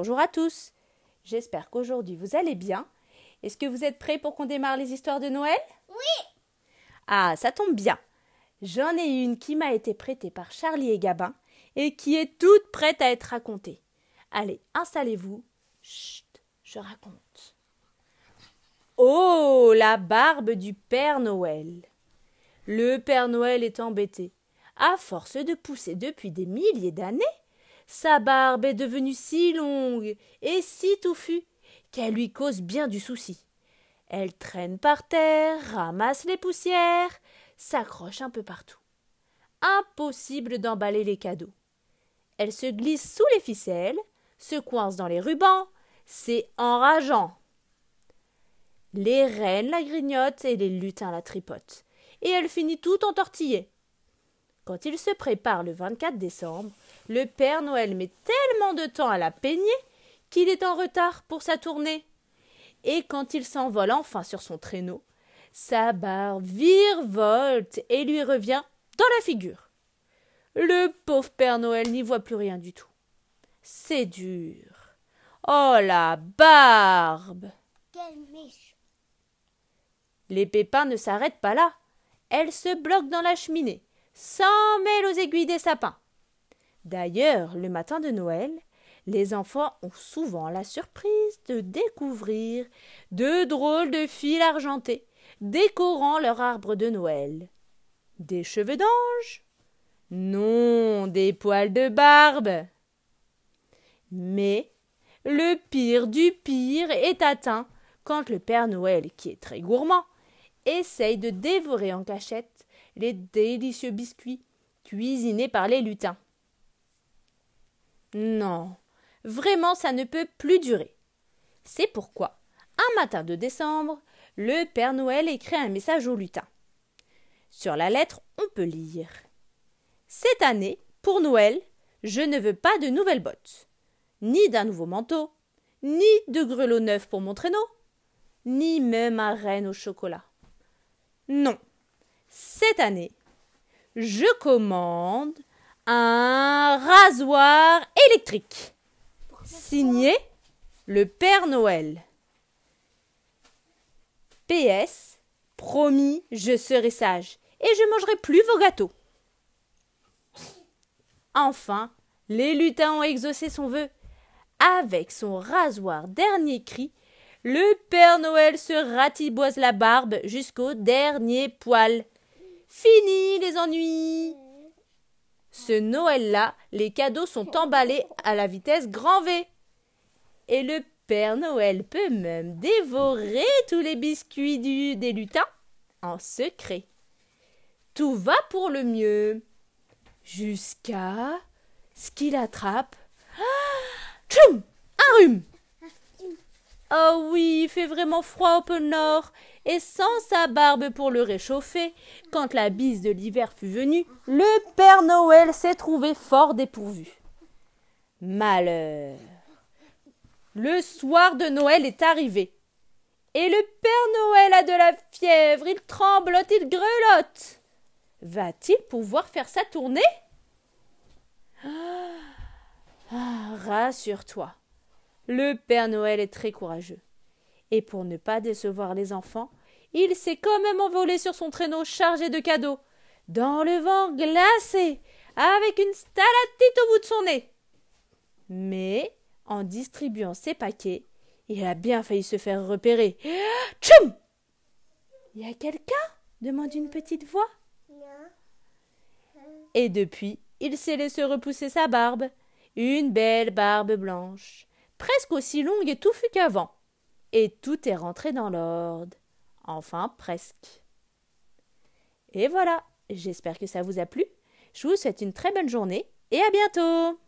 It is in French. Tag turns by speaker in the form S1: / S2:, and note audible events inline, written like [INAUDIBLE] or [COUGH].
S1: Bonjour à tous. J'espère qu'aujourd'hui vous allez bien. Est-ce que vous êtes prêts pour qu'on démarre les histoires de Noël?
S2: Oui.
S1: Ah, ça tombe bien. J'en ai une qui m'a été prêtée par Charlie et Gabin et qui est toute prête à être racontée. Allez, installez-vous. Chut, je raconte. Oh, la barbe du Père Noël. Le Père Noël est embêté. À force de pousser depuis des milliers d'années, sa barbe est devenue si longue et si touffue qu'elle lui cause bien du souci. Elle traîne par terre, ramasse les poussières, s'accroche un peu partout. Impossible d'emballer les cadeaux. Elle se glisse sous les ficelles, se coince dans les rubans, c'est enrageant. Les reines la grignotent et les lutins la tripotent, et elle finit tout entortillée. Quand il se prépare le 24 décembre, le Père Noël met tellement de temps à la peigner qu'il est en retard pour sa tournée. Et quand il s'envole enfin sur son traîneau, sa barbe virevolte et lui revient dans la figure. Le pauvre Père Noël n'y voit plus rien du tout. C'est dur. Oh la barbe.
S2: Quel méchant.
S1: Les pépins ne s'arrêtent pas là. Elle se bloque dans la cheminée s'en mêle aux aiguilles des sapins. D'ailleurs, le matin de Noël, les enfants ont souvent la surprise de découvrir de drôles de fils argentés décorant leur arbre de Noël. Des cheveux d'ange Non, des poils de barbe. Mais le pire du pire est atteint quand le Père Noël, qui est très gourmand, essaye de dévorer en cachette les délicieux biscuits cuisinés par les lutins. Non, vraiment ça ne peut plus durer. C'est pourquoi, un matin de décembre, le Père Noël écrit un message aux lutins. Sur la lettre, on peut lire Cette année, pour Noël, je ne veux pas de nouvelles bottes, ni d'un nouveau manteau, ni de grelots neufs pour mon traîneau, ni même un renne au chocolat. Non, cette année, je commande un rasoir électrique. Signé le Père Noël. PS. Promis, je serai sage et je mangerai plus vos gâteaux. Enfin, les lutins ont exaucé son vœu. Avec son rasoir dernier cri, le Père Noël se ratiboise la barbe jusqu'au dernier poil. Fini les ennuis. Ce Noël-là, les cadeaux sont emballés à la vitesse grand V. Et le Père Noël peut même dévorer tous les biscuits du, des en secret. Tout va pour le mieux. Jusqu'à ce qu'il attrape. Ah Tchoum Un rhume Oh oui, il fait vraiment froid au pôle Nord, et sans sa barbe pour le réchauffer, quand la bise de l'hiver fut venue, le Père Noël s'est trouvé fort dépourvu. Malheur. Le soir de Noël est arrivé. Et le Père Noël a de la fièvre, il tremblote, il grelotte. Va-t-il pouvoir faire sa tournée? Ah, Rassure-toi, le Père Noël est très courageux. Et pour ne pas décevoir les enfants, il s'est quand même envolé sur son traîneau chargé de cadeaux, dans le vent glacé, avec une stalactite au bout de son nez. Mais, en distribuant ses paquets, il a bien failli se faire repérer. [GASPS] Tchoum Y a quelqu'un? demande une petite voix. Et depuis, il s'est laissé repousser sa barbe, une belle barbe blanche presque aussi longue et touffue qu'avant. Et tout est rentré dans l'ordre. Enfin, presque. Et voilà, j'espère que ça vous a plu. Je vous souhaite une très bonne journée et à bientôt